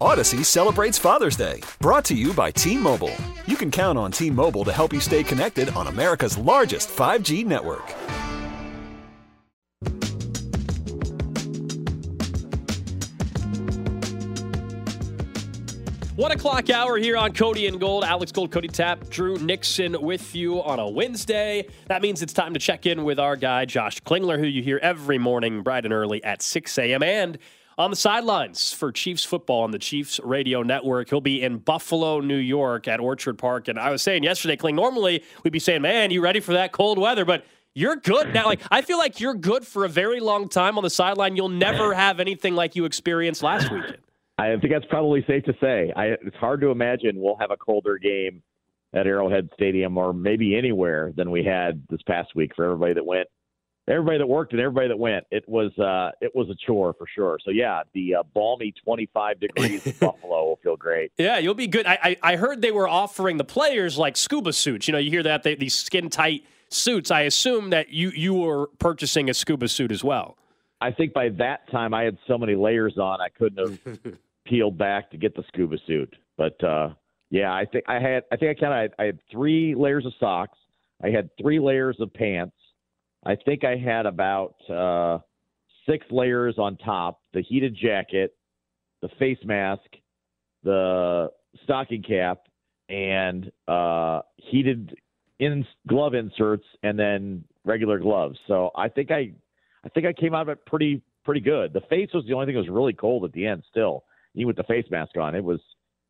Odyssey celebrates Father's Day, brought to you by T Mobile. You can count on T Mobile to help you stay connected on America's largest 5G network. One o'clock hour here on Cody and Gold. Alex Gold, Cody Tapp, Drew Nixon with you on a Wednesday. That means it's time to check in with our guy, Josh Klingler, who you hear every morning, bright and early at 6 a.m. And on the sidelines for Chiefs football on the Chiefs radio network. He'll be in Buffalo, New York at Orchard Park. And I was saying yesterday, Kling, normally we'd be saying, man, you ready for that cold weather? But you're good now. Like I feel like you're good for a very long time on the sideline. You'll never have anything like you experienced last weekend. I think that's probably safe to say. I, it's hard to imagine we'll have a colder game at Arrowhead Stadium or maybe anywhere than we had this past week for everybody that went, everybody that worked and everybody that went. It was uh, it was a chore for sure. So yeah, the uh, balmy 25 degrees in Buffalo will feel great. Yeah, you'll be good. I, I, I heard they were offering the players like scuba suits. You know, you hear that they, these skin tight suits. I assume that you you were purchasing a scuba suit as well. I think by that time I had so many layers on I couldn't have peeled back to get the scuba suit. But uh, yeah, I think I had I think I kind of I had three layers of socks. I had three layers of pants. I think I had about uh, six layers on top: the heated jacket, the face mask, the stocking cap, and uh, heated in glove inserts, and then regular gloves. So I think I I think I came out of it pretty pretty good. The face was the only thing that was really cold at the end still even with the face mask on, it was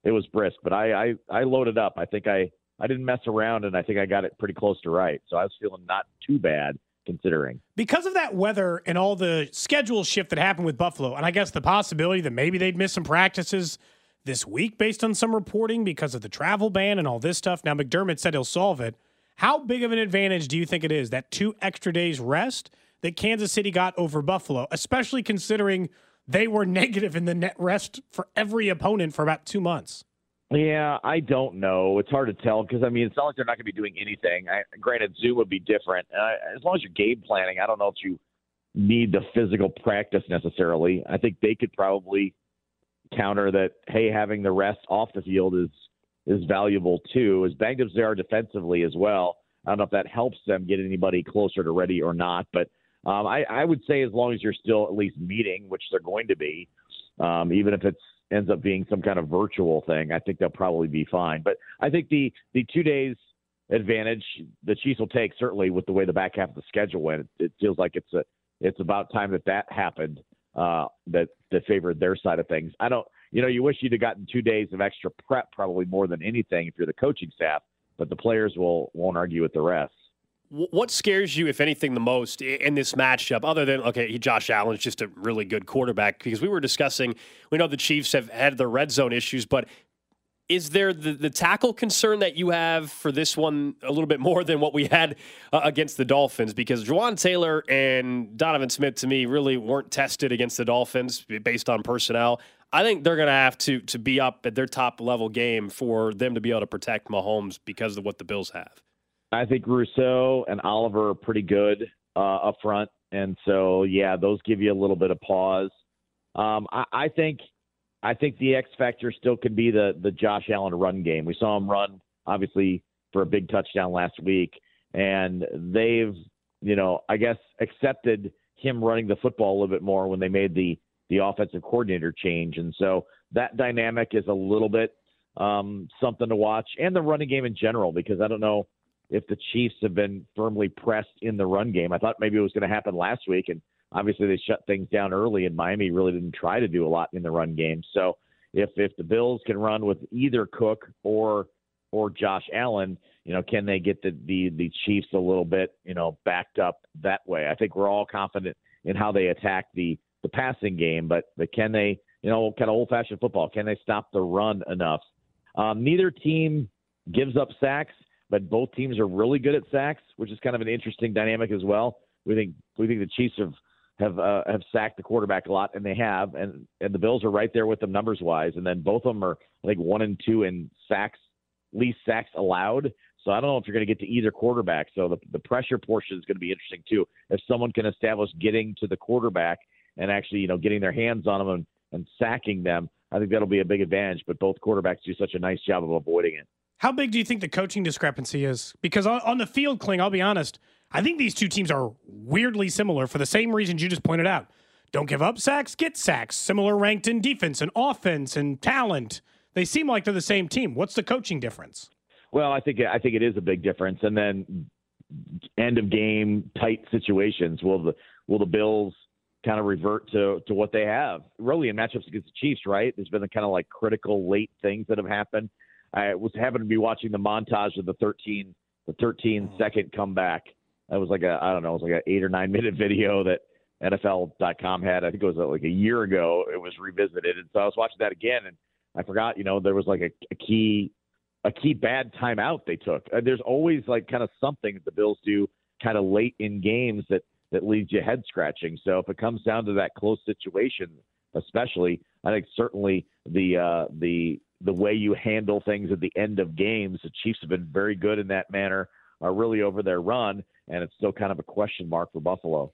it was brisk. But I I, I loaded up. I think I I didn't mess around, and I think I got it pretty close to right. So I was feeling not too bad considering. Because of that weather and all the schedule shift that happened with Buffalo, and I guess the possibility that maybe they'd miss some practices this week based on some reporting because of the travel ban and all this stuff. Now McDermott said he'll solve it. How big of an advantage do you think it is that two extra days rest that Kansas City got over Buffalo, especially considering they were negative in the net rest for every opponent for about two months. Yeah, I don't know. It's hard to tell because I mean, it's not like they're not going to be doing anything. I, granted, Zoom would be different. Uh, as long as you're game planning, I don't know if you need the physical practice necessarily. I think they could probably counter that. Hey, having the rest off the field is is valuable too. As banged up they are defensively as well. I don't know if that helps them get anybody closer to ready or not, but um, I, I would say as long as you're still at least meeting, which they're going to be, um, even if it ends up being some kind of virtual thing, I think they'll probably be fine. But I think the the two days advantage the Chiefs will take certainly with the way the back half of the schedule went. It, feels like it's a it's about time that that happened uh, that that favored their side of things. I don't, you know, you wish you'd have gotten two days of extra prep, probably more than anything if you're the coaching staff. But the players will won't argue with the rest. What scares you, if anything, the most in this matchup, other than, okay, Josh Allen's just a really good quarterback? Because we were discussing, we know the Chiefs have had the red zone issues, but is there the, the tackle concern that you have for this one a little bit more than what we had uh, against the Dolphins? Because Jawaan Taylor and Donovan Smith, to me, really weren't tested against the Dolphins based on personnel. I think they're going to have to to be up at their top level game for them to be able to protect Mahomes because of what the Bills have. I think Rousseau and Oliver are pretty good uh, up front, and so yeah, those give you a little bit of pause. Um, I, I think I think the X factor still could be the the Josh Allen run game. We saw him run obviously for a big touchdown last week, and they've you know I guess accepted him running the football a little bit more when they made the the offensive coordinator change, and so that dynamic is a little bit um, something to watch, and the running game in general because I don't know if the Chiefs have been firmly pressed in the run game. I thought maybe it was going to happen last week, and obviously they shut things down early, and Miami really didn't try to do a lot in the run game. So if if the Bills can run with either Cook or or Josh Allen, you know, can they get the the the Chiefs a little bit, you know, backed up that way? I think we're all confident in how they attack the the passing game, but but can they you know, kind of old fashioned football. Can they stop the run enough? Um, neither team gives up sacks, but both teams are really good at sacks, which is kind of an interesting dynamic as well. We think we think the Chiefs have have uh, have sacked the quarterback a lot, and they have, and and the Bills are right there with them numbers wise, and then both of them are I think one and two in sacks, least sacks allowed. So I don't know if you're going to get to either quarterback. So the the pressure portion is going to be interesting too. If someone can establish getting to the quarterback and actually you know getting their hands on them and, and sacking them, I think that'll be a big advantage. But both quarterbacks do such a nice job of avoiding it. How big do you think the coaching discrepancy is? Because on, on the field, Kling, I'll be honest, I think these two teams are weirdly similar for the same reasons you just pointed out. Don't give up sacks, get sacks. Similar ranked in defense and offense and talent. They seem like they're the same team. What's the coaching difference? Well, I think I think it is a big difference. And then end of game tight situations. Will the will the Bills kind of revert to to what they have really in matchups against the Chiefs? Right. There's been a kind of like critical late things that have happened. I was happened to be watching the montage of the 13 the 13 second comeback that was like a I don't know, it was like an eight or nine minute video that NFL.com had. I think it was uh, like a year ago. It was revisited, and so I was watching that again, and I forgot. You know, there was like a, a key a key bad timeout they took. Uh, there's always like kind of something that the Bills do kind of late in games that that leaves you head scratching. So if it comes down to that close situation, especially, I think certainly the uh, the the way you handle things at the end of games, the Chiefs have been very good in that manner. Are really over their run, and it's still kind of a question mark for Buffalo.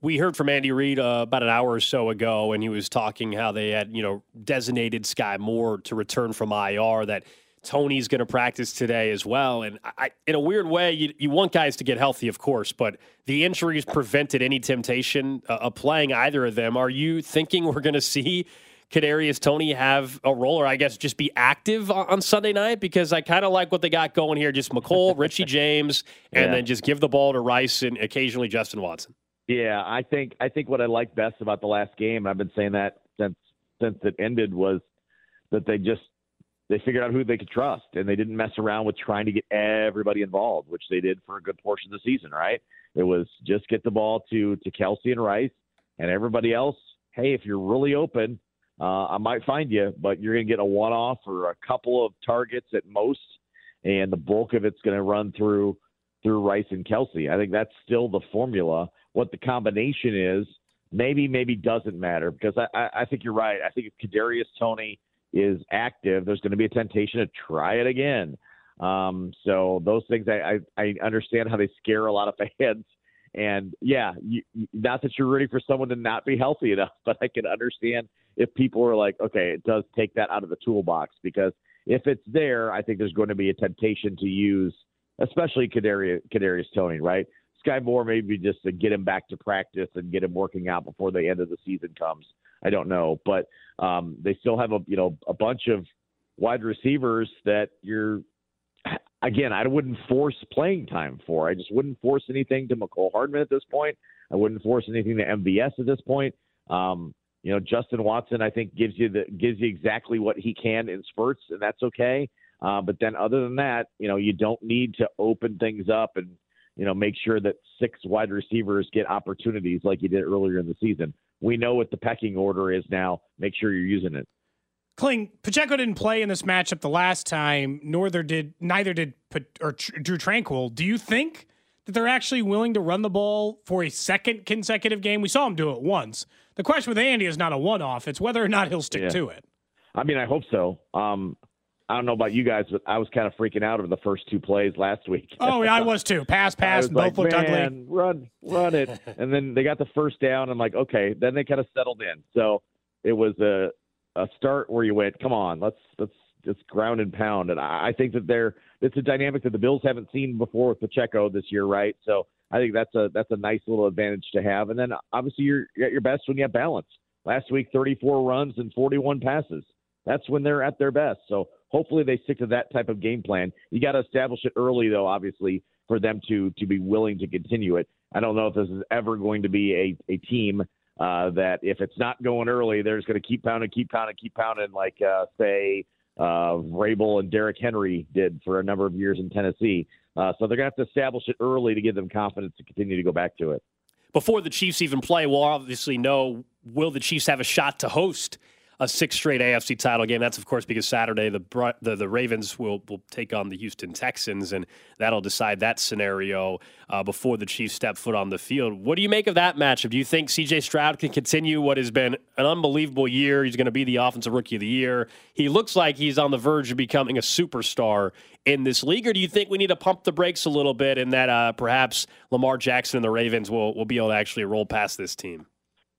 We heard from Andy Reid uh, about an hour or so ago, and he was talking how they had, you know, designated Sky Moore to return from IR. That Toney's going to practice today as well. And I, in a weird way, you, you, want guys to get healthy, of course, but the injuries prevented any temptation uh, of playing either of them. Are you thinking we're going to see Kadarius Toney have a role, or I guess just be active on Sunday night? Because I kind of like what they got going here: just Mecole, Richie James, and yeah. then just give the ball to Rice and occasionally Justin Watson. Yeah, I think I think what I like best about the last game, I've been saying that since since it ended, was that they just they figured out who they could trust, and they didn't mess around with trying to get everybody involved, which they did for a good portion of the season. Right? It was just get the ball to to Kelce and Rice, and everybody else. Hey, if you're really open, uh, I might find you, but you're going to get a one off or a couple of targets at most, and the bulk of it's going to run through through Rice and Kelce. I think that's still the formula. What the combination is, maybe, maybe doesn't matter because I, I, I think you're right. I think if Kadarius Toney is active, there's going to be a temptation to try it again. Um, so those things, I, I, I understand how they scare a lot of fans. And yeah, you, not that you're rooting for someone to not be healthy enough, but I can understand if people are like, okay, it does take that out of the toolbox because if it's there, I think there's going to be a temptation to use, especially Kadarius, Kadarius Toney, right? Sky Moore maybe just to get him back to practice and get him working out before the end of the season comes. I don't know, but um, they still have a you know a bunch of wide receivers that you're again I wouldn't force playing time for. I just wouldn't force anything to Mecole Hardman at this point. I wouldn't force anything to MVS at this point. Um, you know, Justin Watson, I think gives you the gives you exactly what he can in spurts, and that's okay. Uh, but then, other than that, you know, you don't need to open things up and you know make sure that six wide receivers get opportunities like you did earlier in the season. We know what the pecking order is now. Make sure you're using it. Kling Pacheco didn't play in this matchup the last time, nor did neither did or Drue Tranquill. Do you think that they're actually willing to run the ball for a second consecutive game? We saw him do it once. The question with Andy is not a one off, it's whether or not he'll stick yeah. to it. I mean, I hope so. Um, I don't know about you guys, but I was kind of freaking out over the first two plays last week. Oh, yeah, I was too. Pass, pass, and like, both looked ugly. Run, run it. and then they got the first down. I'm like, okay. Then they kind of settled in. So it was a a start where you went, come on, let's let's just ground and pound. And I, I think that they're it's a dynamic that the Bills haven't seen before with Pacheco this year, right? So I think that's a that's a nice little advantage to have. And then obviously you're, you're at your best when you have balance. Last week, 34 runs and 41 passes. That's when they're at their best. So hopefully they stick to that type of game plan. You got to establish it early, though, obviously, for them to to be willing to continue it. I don't know if this is ever going to be a a team uh, that if it's not going early, they're just going to keep pounding, keep pounding, keep pounding, like uh, say uh, Vrabel and Derrick Henry did for a number of years in Tennessee. Uh, so they're going to have to establish it early to give them confidence to continue to go back to it. Before the Chiefs even play, we'll obviously know will the Chiefs have a shot to host a six straight AFC title game. That's of course because Saturday the the, the Ravens will will take on the Houston Texans, and that'll decide that scenario uh, before the Chiefs step foot on the field. What do you make of that matchup? Do you think C.J. Stroud can continue what has been an unbelievable year? He's going to be the offensive rookie of the year. He looks like he's on the verge of becoming a superstar in this league, or do you think we need to pump the brakes a little bit and that uh, perhaps Lamar Jackson and the Ravens will will be able to actually roll past this team?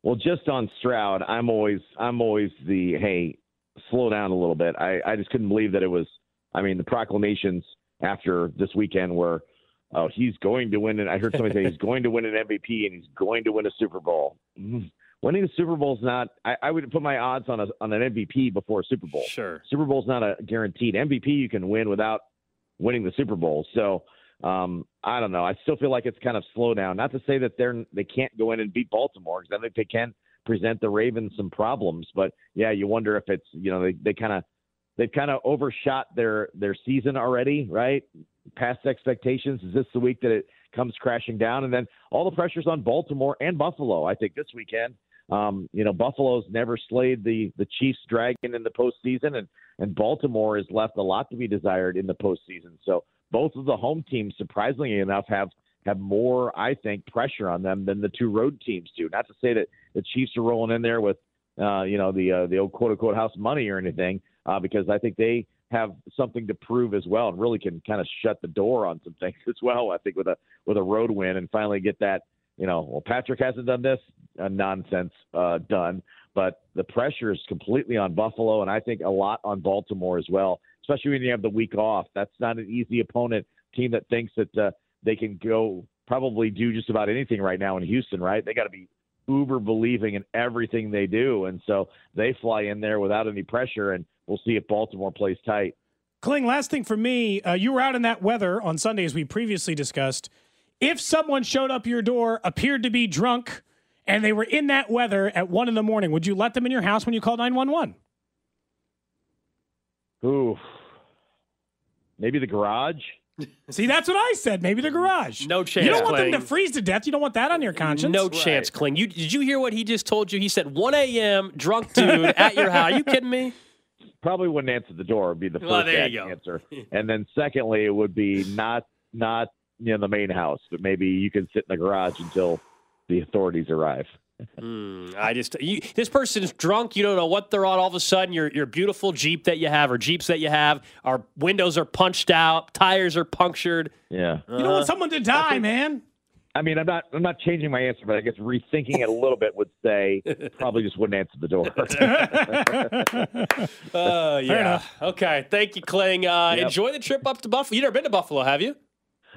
Well, just on Stroud, I'm always I'm always the hey, slow down a little bit. I I just couldn't believe that it was. I mean, the proclamations after this weekend were, oh, he's going to win. And I heard somebody say he's going to win an MVP and he's going to win a Super Bowl. Mm-hmm. Winning the Super Bowl is not. I, I would put my odds on a on an MVP before a Super Bowl. Sure, Super Bowl is not a guaranteed MVP. You can win without winning the Super Bowl. So um, I don't know. I still feel like it's kind of slow down. Not to say that they're they can't go in and beat Baltimore because I think they can present the Ravens some problems. But yeah, you wonder if it's you know they they kind of they've kind of overshot their their season already, right? Past expectations. Is this the week that it comes crashing down? And then all the pressures on Baltimore and Buffalo. I think this weekend. Um, you know, Buffalo's never slayed the the Chiefs dragon in the postseason, and and Baltimore has left a lot to be desired in the postseason. So both of the home teams, surprisingly enough, have have more, I think, pressure on them than the two road teams do. Not to say that the Chiefs are rolling in there with, uh, you know, the uh, the old quote unquote house money or anything, uh, because I think they have something to prove as well, and really can kind of shut the door on some things as well. I think with a with a road win and finally get that, you know, well, Patrick hasn't done this uh, nonsense uh, done, but the pressure is completely on Buffalo, and I think a lot on Baltimore as well especially when you have the week off. That's not an easy opponent. Team that thinks that uh, they can go probably do just about anything right now in Houston, right? They got to be uber believing in everything they do, and so they fly in there without any pressure, and we'll see if Baltimore plays tight. Kling, last thing for me, uh, you were out in that weather on Sunday as we previously discussed. If someone showed up your door, appeared to be drunk, and they were in that weather at one in the morning, would you let them in your house when you call nine one one? Ooh, Maybe the garage. See, that's what I said. Maybe the garage. No chance. You don't want Kling. them to freeze to death. You don't want that on your conscience. No chance, Kling. You did you hear what he just told you? He said 1 a.m. drunk dude at your house. Are you kidding me? Probably wouldn't answer the door. Would be the first Well, there you go. answer, and then secondly, it would be not not you know the main house, but maybe you can sit in the garage until the authorities arrive. Hmm, I just you, this person's drunk. You don't know what they're on. All of a sudden, your your beautiful Jeep that you have or Jeeps that you have, our windows are punched out, tires are punctured. Yeah. You don't want someone to die, man. I mean, I'm not I'm not changing my answer, but I guess rethinking it a little bit would say probably just wouldn't answer the door. Oh yeah. Okay. Thank you, Kling. Uh, Yep. Enjoy the trip up to Buffalo. You never been to Buffalo, have you?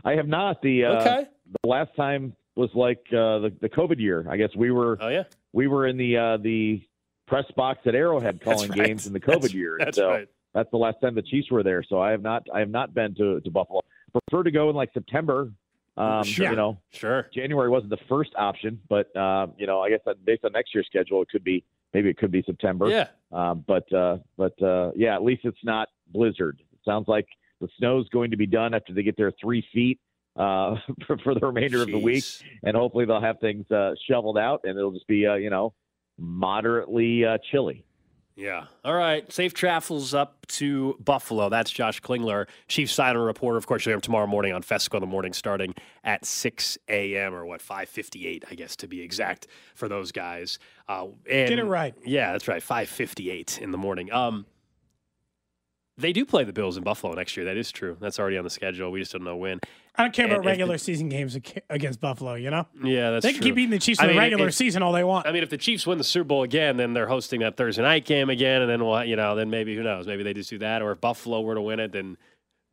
I have not. The uh, Okay. the last time was like uh, the the COVID year. I guess we were Oh yeah. we were in the uh, the press box at Arrowhead calling right. games in the COVID That's- year. That's so right. that's the last time the Chiefs were there. So I have not I have not been to to Buffalo. Prefer to go in like September. Um, Sure. You know, Sure. January wasn't the first option, but um, you know, I guess that based on next year's schedule, it could be maybe it could be September. Yeah. Um, but uh, but uh, yeah, at least it's not blizzard. It sounds like the snow's going to be done after they get their three feet uh, for, for the remainder of the week, and hopefully they'll have things uh, shoveled out, and it'll just be uh, you know moderately uh, chilly. Yeah. All right. Safe travels up to Buffalo. That's Josh Klingler, Chief Sideline reporter. Of course, you'll hear him tomorrow morning on Fescoe in the morning, starting at 6 a.m. or what, 5:58, I guess to be exact, for those guys. Uh, and, Get it right. Yeah, that's right. 5:58 in the morning. Um, they do play the Bills in Buffalo next year. That is true. That's already on the schedule. We just don't know when. I don't care And about if the- regular season games against Buffalo. You know, Yeah, that's they can true. keep beating the Chiefs I in the regular if- season all they want. I mean, if the Chiefs win the Super Bowl again, then they're hosting that Thursday night game again, and then we'll, you know, then maybe who knows? Maybe they just do that. Or if Buffalo were to win it, then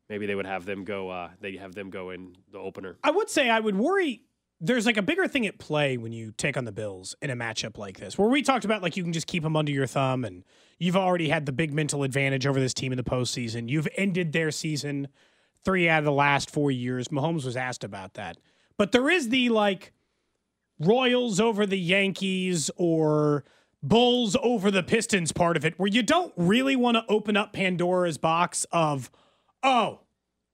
maybe they would have them go. Uh, they have them go in the opener. I would say I would worry. There's like a bigger thing at play when you take on the Bills in a matchup like this, where we talked about like you can just keep them under your thumb, and you've already had the big mental advantage over this team in the postseason. You've ended their season three out of the last four years. Mahomes was asked about that, but there is the like Royals over the Yankees or Bulls over the Pistons part of it, where you don't really want to open up Pandora's box of, oh,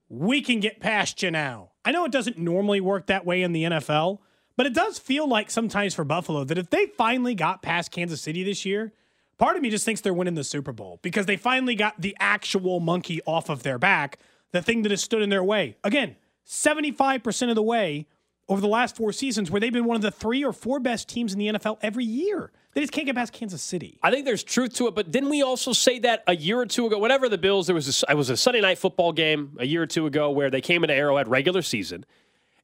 we can get past you now. I know it doesn't normally work that way in the NFL, but it does feel like sometimes for Buffalo that if they finally got past Kansas City this year, Part of me just thinks they're winning the Super Bowl because they finally got the actual monkey off of their back, the thing that has stood in their way. Again, 75% of the way over the last four seasons where they've been one of the three or four best teams in the NFL every year. They just can't get past Kansas City. I think there's truth to it, but didn't we also say that a year or two ago? Whenever the Bills, there was a, it was a Sunday night football game a year or two ago where they came into Arrowhead regular season,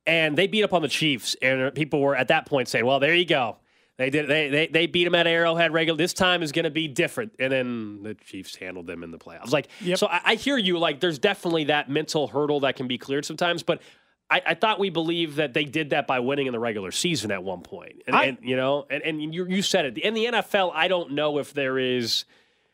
and they beat up on the Chiefs, and people were at that point saying, "Well, there you go." They did. They they, they beat them at Arrowhead regular. This time is going to be different, and then the Chiefs handled them in the playoffs. Like, Yep. so I, I hear you. Like, there's definitely that mental hurdle that can be cleared sometimes, but. I, I thought we believed that they did that by winning in the regular season at one point, and, I- and you know, and, and you, you said it. In the NFL, I don't know if there is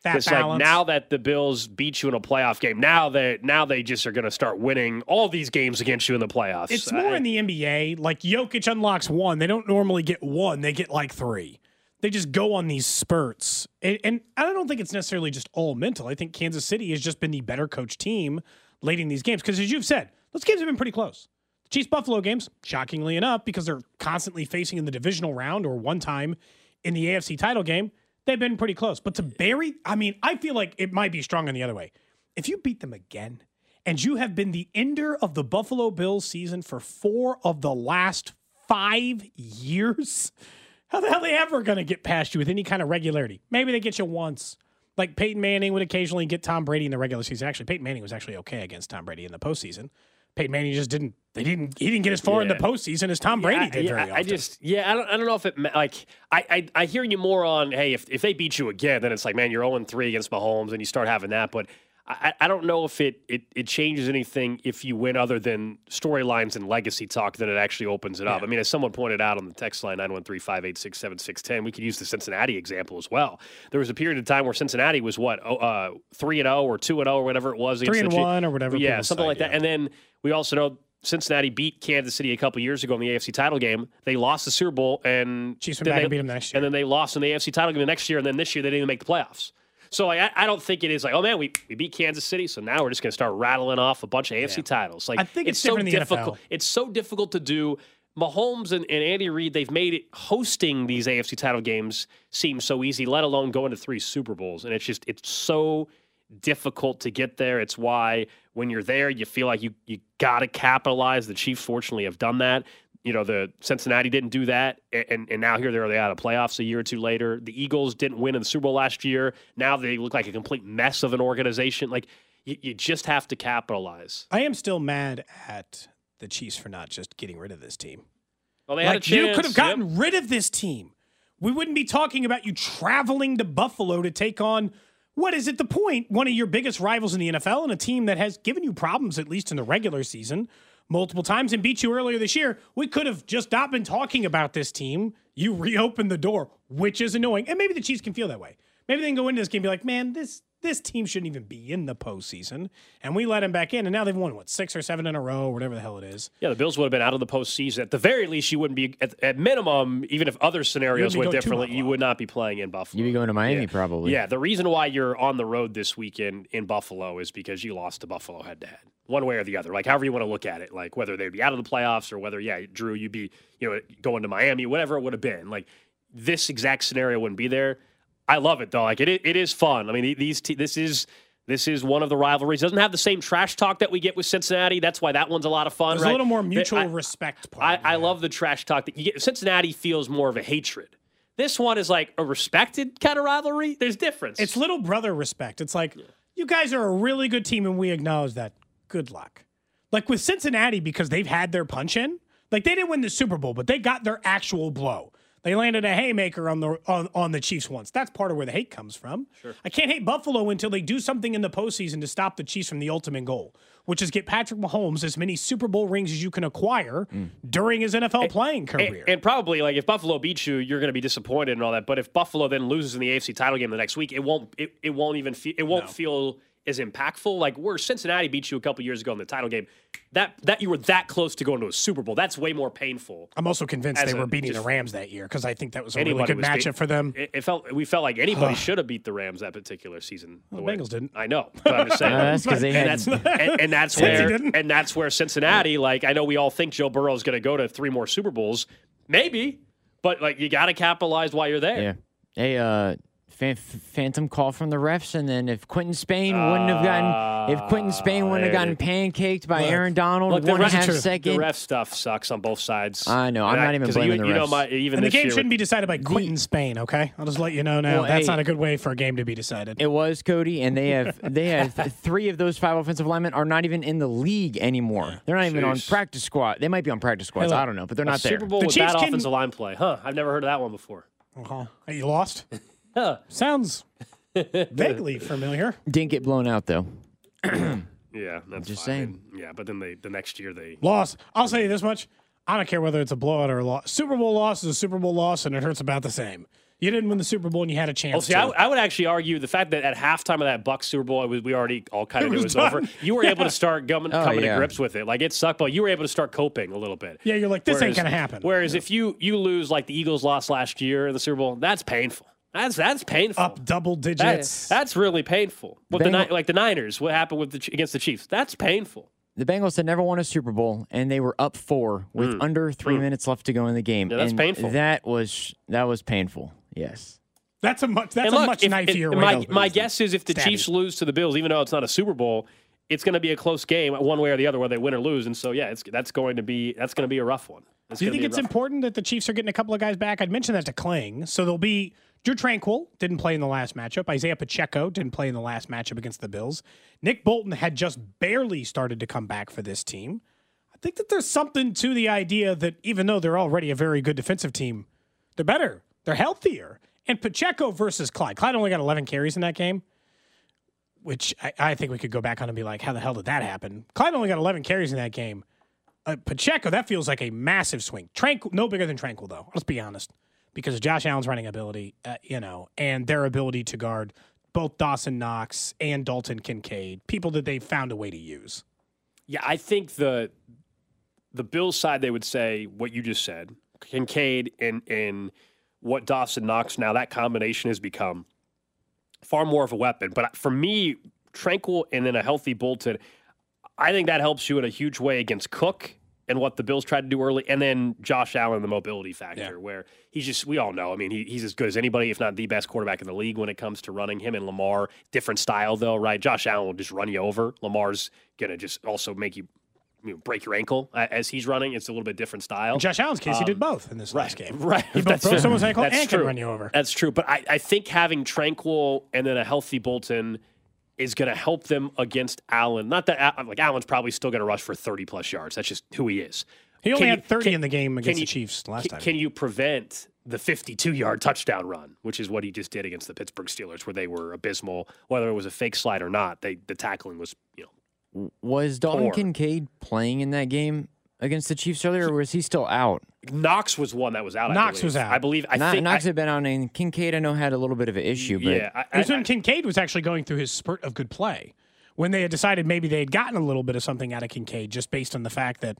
That it's like balance. now that the Bills beat you in a playoff game, now they now they just are going to start winning all these games against you in the playoffs. It's more I- in the NBA. Like Jokic unlocks one. They don't normally get one, they get like three. They just go on these spurts. And, and I don't think it's necessarily just all mental. I think Kansas City has just been the better coach team late in these games. Because as you've said, those games have been pretty close. Chiefs Buffalo games, shockingly enough, because they're constantly facing in the divisional round or one time in the AFC title game, they've been pretty close. But to bury, I mean, I feel like it might be strong on the other way. If you beat them again, and you have been the ender of the Buffalo Bills season for four of the last five years, how the hell are they ever going to get past you with any kind of regularity? Maybe they get you once. Like Peyton Manning would occasionally get Tom Brady in the regular season. Actually, Peyton Manning was actually okay against Tom Brady in the postseason. Peyton Manning just didn't. They didn't. He didn't get as far in the Yeah. postseason as Tom Brady Yeah, did yeah, very I- often. I just, yeah, I don't, I don't know if it like I, I, I hear you more on hey, if if they beat you again, then it's like man, you're 0 3 against Mahomes, and you start having that. But I, I don't know if it, it it changes anything if you win other than storylines and legacy talk. Then it actually opens it up. I mean, as someone pointed out on the text line nine one three five eight six seven six ten, we could use the Cincinnati example as well. There was a period of time where Cincinnati was what oh, uh, three and zero or two and zero or whatever it was. Three and one or whatever Yeah, something say, like that. And then we also know Cincinnati beat Kansas City a couple years ago in the AFC title game. They lost the Super Bowl and Chiefs went then back they, and beat them next year. And then they lost in the AFC title game the next year. And then this year they didn't even make the playoffs. So I, I don't think it is like, oh man, we, we beat Kansas City, so now we're just going to start rattling off a bunch of AFC titles. Like I think it's so in the difficult. NFL. It's so difficult to do. Mahomes and, and Andy Reid, they've made it hosting these AFC title games seem so easy, let alone going to three Super Bowls. And it's just it's so difficult to get there. It's why when you're there, you feel like you you got to capitalize. The Chiefs, fortunately, have done that. You know, the Cincinnati didn't do that, and and now here they are, they out of playoffs a year or two later. The Eagles didn't win in the Super Bowl last year. Now they look like a complete mess of an organization. Like you, you just have to capitalize. I am still mad at the Chiefs for not just getting rid of this team. Well, they had a Like you could have Yep. gotten rid of this team. We wouldn't be talking about you traveling to Buffalo to take on what is at the point one of your biggest rivals in the NFL and a team that has given you problems at least in the regular season multiple times and beat you earlier this year. We could have just not been talking about this team. You reopened the door, which is annoying. And maybe the Chiefs can feel that way. Maybe they can go into this game and be like, man, this this team shouldn't even be in the postseason. And we let them back in, and now they've won what six or seven in a row, or whatever the hell it is. Yeah, the Bills would have been out of the postseason. At the very least, you wouldn't be, at, at minimum, even if other scenarios went wouldn't be going to differently, you would not be playing in Buffalo. You'd be going to Miami Yeah. probably. Yeah, the reason why you're on the road this weekend in Buffalo is because you lost to Buffalo head to head, one way or the other. Like however you want to look at it, like whether they'd be out of the playoffs or whether, yeah, Drew, you'd be, you know, going to Miami, whatever it would have been. Like this exact scenario wouldn't be there. I love it though. Like it, it is fun. I mean, these te- this is. This is one of the rivalries. Doesn't have the same trash talk that we get with Cincinnati. That's why that one's a lot of fun. There's right? a little more mutual I- respect part. I, I love the trash talk that you get. Cincinnati feels more of a hatred. This one is like a respected kind of rivalry. There's difference. It's little brother respect. It's like you guys are a really good team, and we acknowledge that. Good luck. Like with Cincinnati, because they've had their punch in. Like they didn't win the Super Bowl, but they got their actual blow. They landed a haymaker on the on, on the Chiefs once. That's part of where the hate comes from. Sure. I can't hate Buffalo until they do something in the postseason to stop the Chiefs from the ultimate goal, which is get Patrick Mahomes as many Super Bowl rings as you can acquire mm. during his NFL playing career. and probably like if Buffalo beats you, you're going to be disappointed and all that. But if Buffalo then loses in the AFC title game the next week, it won't. It, it won't even. Feel, it won't feel as impactful. Like where Cincinnati beat you a couple years ago in the title game, that that you were that close to going to a Super Bowl. That's way more painful. I'm also convinced they a- were beating just- the Rams that year because I think that was a really good was matchup beat- for them. It, it felt we felt like anybody should have beat the Rams that particular season. Well, The the way- Bengals didn't. I know, but I'm just saying. Uh, that's 'cause they and had- that's and, and that's where and that's where Cincinnati. Like I know we all think Joe Burrow is going to go to three more Super Bowls, maybe, but like you got to capitalize while you're there. Yeah. Hey, uh, Phan- phantom call from the refs, and then if Quinton Spain wouldn't have gotten, if Quinton Spain wouldn't have gotten pancaked by Look, Aaron Donald Look, the one and a ref, half the second, ref stuff sucks on both sides. I know, I'm And not even blaming you, the you know, refs. my, even And the game year, shouldn't be decided by Quinton Spain, okay? I'll just let you know now. Well, That's hey- not a good way for a game to be decided. It was Cody, and they have they have three of those five offensive linemen are not even in the league anymore. They're not even on practice squad. They might be on practice squads. look, I don't know, but they're a not there. Super Bowl The with Chiefs bad can- offensive line play, huh? I've never heard of that one before. Uh-huh. Hey, You lost? Sounds vaguely familiar. Didn't get blown out though. Yeah, that's Just fine. saying. Yeah, but then they the next year they Loss. I'll say this much. I don't care whether it's a blowout or a loss. Super Bowl loss is a Super Bowl loss, and it hurts about the same. You didn't win the Super Bowl, and you had a chance. Well, see, to. I, I would actually argue the fact that at halftime of that Bucs Super Bowl, was, we already all kind of It knew it was was over. You were able to start coming, Oh, coming yeah. to grips with it. Like it sucked, but you were able to start coping a little bit. Yeah, you're like, this ain't gonna happen. Whereas if you you lose like the Eagles lost last year in the Super Bowl, that's painful. That's that's painful. Up double That- digits. that's really painful. With the Bengal- Ni- like the Niners, what happened with the against the Chiefs? That's painful. The Bengals had never won a Super Bowl, and they were up four with under three minutes left to go in the game. Mm. Yeah, that's and painful. That was that was painful. Yes. that's a much. That's and a much if- knifier if- way my, my guess is if the stabby. Chiefs lose to the Bills, even though it's not a Super Bowl, it's going to be a close game, one way or the other, whether they win or lose. And so, yeah, it's that's going to be that's going to be a rough one. It's Do you think it's rough one. important that the Chiefs are getting a couple of guys back? I'd mentioned that to Kling. So there'll be Drue Tranquill didn't play in the last matchup. Isaiah Pacheco didn't play in the last matchup against the Bills. Nick Bolton had just barely started to come back for this team. I think that there's something to the idea that even though they're already a very good defensive team, they're better. They're healthier. And Pacheco versus Clyde. Clyde only got 11 carries in that game, which I, I think we could go back on and be like, how the hell did that happen? Clyde only got 11 carries in that game uh, Pacheco, that feels like a massive swing. Tranquill, no bigger than Tranquill, though. Let's be honest, because Josh Allen's running ability, uh, you know, and their ability to guard both Dawson Knox and Dalton Kincaid, people that they've found a way to use. Yeah, I think the the Bills side they would say what you just said, Kincaid and and what Dawson Knox now that combination has become far more of a weapon. But for me, Tranquill and then a healthy Bolton, I think that helps you in a huge way against Cook and what the Bills tried to do early, and then Josh Allen, the mobility factor, where he's just, we all know, I mean, he, he's as good as anybody, if not the best quarterback in the league when it comes to running. Him and Lamar, different style though, right? Josh Allen will just run you over. Lamar's going to just also make you, you know, break your ankle as he's running. It's a little bit different style. In Josh Allen's case, he did um, both in this Right, last game. right. He both broke someone's ankle That's and true. can run you over. That's true. But I, I think having Tranquill and then a healthy Bolton is going to help them against Allen. Not that uh, like Allen's probably still going to rush for 30 plus yards. That's just who he is. He only Can had you- 30 can- in the game against you- the Chiefs last can, time. Can you prevent the 52 yard touchdown run, which is what he just did against the Pittsburgh Steelers, where they were abysmal, whether it was a fake slide or not? They the tackling was you know Was Dalton Poor. Kincaid playing in that game against the Chiefs earlier, or was he still out? Knox was one that was out. Knox believe. was out. I believe. I Kno- think. Knox I- had been out, and Kincaid I know had a little bit of an issue, but yeah, I, It was I- when Kincaid was actually going through his spurt of good play. When they had decided maybe they had gotten a little bit of something out of Kincaid just based on the fact that,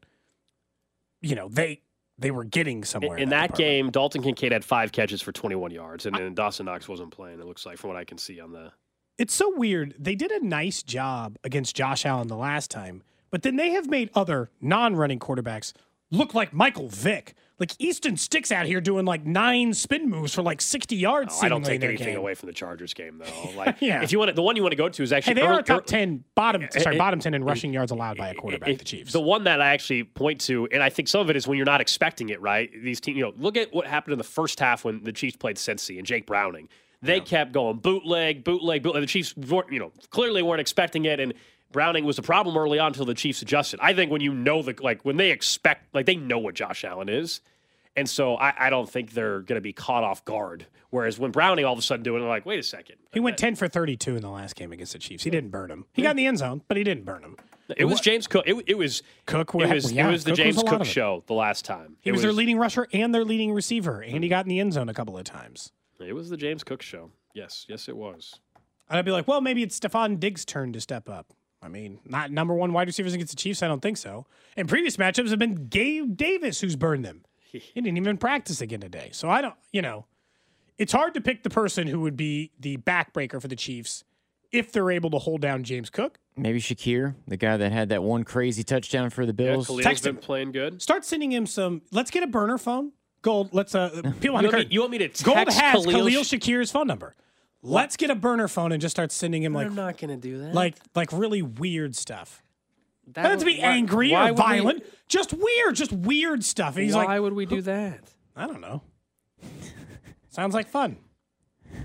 you know, they they were getting somewhere. In, in that that game, Dalton Kincaid had five catches for 21 yards, and then Dawson Knox wasn't playing. It looks like, from what I can see on the. It's so weird. They did a nice job against Josh Allen the last time, but then they have made other non-running quarterbacks look like Michael Vick. Like Easton Stick's out here doing like nine spin moves for like 60 yards. Oh, I don't take anything game. away from the Chargers game, though. Like, Yeah. if you want, to, the one you want to go to is Hey, actually they are early- a top ear- 10 bottom eh, sorry, eh, bottom 10 in eh, rushing yards allowed by a eh, quarterback, it- the Chiefs. The one that I actually point to, and I think some of it is when you're not expecting it, right? These teams, you know, look at what happened in the first half when the Chiefs played Cincy and Jake Browning. They kept going bootleg, bootleg, bootleg. The Chiefs, you know, clearly weren't expecting it, and Browning was a problem early on until the Chiefs adjusted. I think when you know the like when they expect, like they know what Josh Allen is, and so I, I don't think they're going to be caught off guard. Whereas when Browning all of a sudden doing, it, they're like, wait a second, he went 10 for 32 in the last game against the Chiefs. He didn't burn him. He got in the end zone, but he didn't burn him. it was James Cook. It, it was Cook, It was yeah, it was the Cook was James a Cook show the last time. He It was, their leading rusher and their leading receiver, and he got in the end zone a couple of times. It was the James Cook show. Yes, yes, it was. And I'd be like, well, maybe it's Stefon Diggs' turn to step up. I mean, not number one wide receivers against the Chiefs. I don't think so. And previous matchups have been Gabe Davis who's burned them. He didn't even practice again today. So I don't, you know, it's hard to pick the person who would be the backbreaker for the Chiefs if they're able to hold down James Cook. maybe Shakir, the guy that had that one crazy touchdown for the Bills. Khalil's Text been him. playing good. Start sending him some. Let's get a burner phone. Gold. Let's uh, peel on You the want, me, you want me to text Gold has Khalil, Khalil Shakir's phone number. Let's get a burner phone and just start sending him like I'm not going to do that. like like really weird stuff. that Not to be why- angry why or would we- violent, just weird, just weird stuff. And he's why like, would we do that? I don't know. Sounds like fun.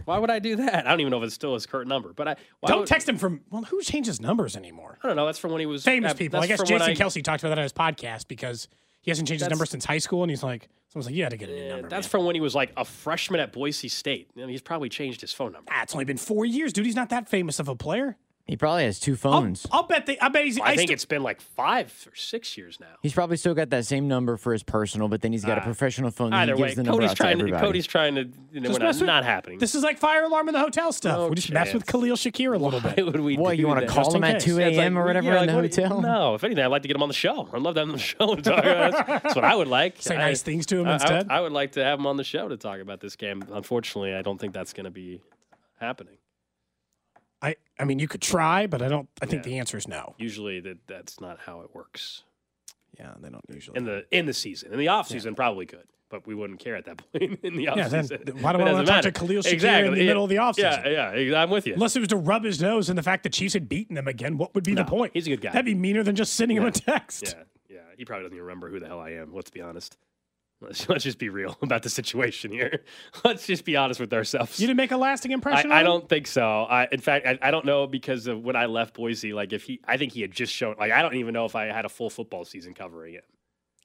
Why would I do that? I don't even know if it's still his current number. But I why Don't would- text him from well, who changes numbers anymore? I don't know. That's from when he was Famous uh, people. I guess Jason I- Kelsey talked about that on his podcast because he hasn't changed his number since high school, and he's like, someone's like, you had to get a new number. that's man." from when he was like a freshman at Boise State. And he's probably changed his phone number. Ah, it's only been four years, dude. He's not that famous of a player. He probably has two I'll, phones. I'll bet they. I bet he's. I, think sti- it's been like five or six years now. He's probably still got that same number for his personal, but then he's got a ah. professional phone that he Either gives way, the number Cody's out to trying to everybody. Cody's trying to you know, Just we're not, mess with- not happening. This is like fire alarm in the hotel stuff. No we just mess with. Khalil Shakir a little Why bit. would we What, do you wanna call him in at case. 2 Yeah, a.m. like, or whatever yeah, in the like, what do you- hotel? No, if anything, I'd like to get him on the show. I'd love to have him on the show to talk about That's, that's what I would like. Say nice things to him I- I- instead. I, would like to have him on the show to talk about this game. Unfortunately, I don't think that's going to be happening. I, I mean, you could try, but I don't. I think Yeah. the answer is no. Usually, that that's not how it works Yeah, they don't usually. in the in the season. In the off season, probably could, but we wouldn't care at that point in the off Yeah, season. then why do I wanna talk to Khalil Shakir in the middle of the offseason? Yeah, yeah, I'm with you. Unless it was to rub his nose in the fact that Chiefs had beaten them again, what would be the point? he's a good guy. That'd be meaner than just sending him a text. Yeah, yeah. He probably doesn't even remember who the hell I am. Let's be honest. Let's, let's just be real about the situation here. Let's just be honest with ourselves. You didn't make a lasting impression. I on him? don't think so. I, in fact, I, I don't know because of when I left Boise. Like, if he, I think he had just shown. Like, I don't even know if I had a full football season covering it.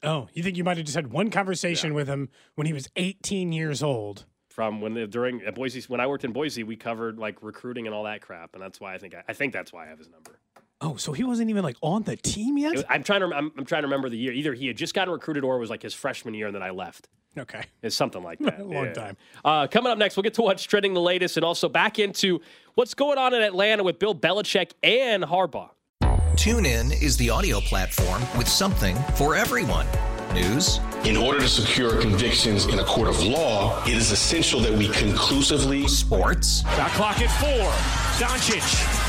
Oh, you think you might have just had one conversation with him when he was 18 years old? From when the, during at Boise, when I worked in Boise, we covered like recruiting and all that crap, and that's why I think I, I think that's why I have his number. Oh, so he wasn't even like on the team yet? Was- I'm trying to, I'm, I'm trying to remember the year. Either he had just gotten recruited or it was like his freshman year, and then I left. okay. It's something like that. A long time. Uh, coming up next, we'll get to what's trending the latest and also back into what's going on in Atlanta with Bill Belichick and Harbaugh. TuneIn is the audio platform with something for everyone. News, In order to secure convictions in a court of law, it is essential that we conclusively sports, Shot clock at four. Doncic.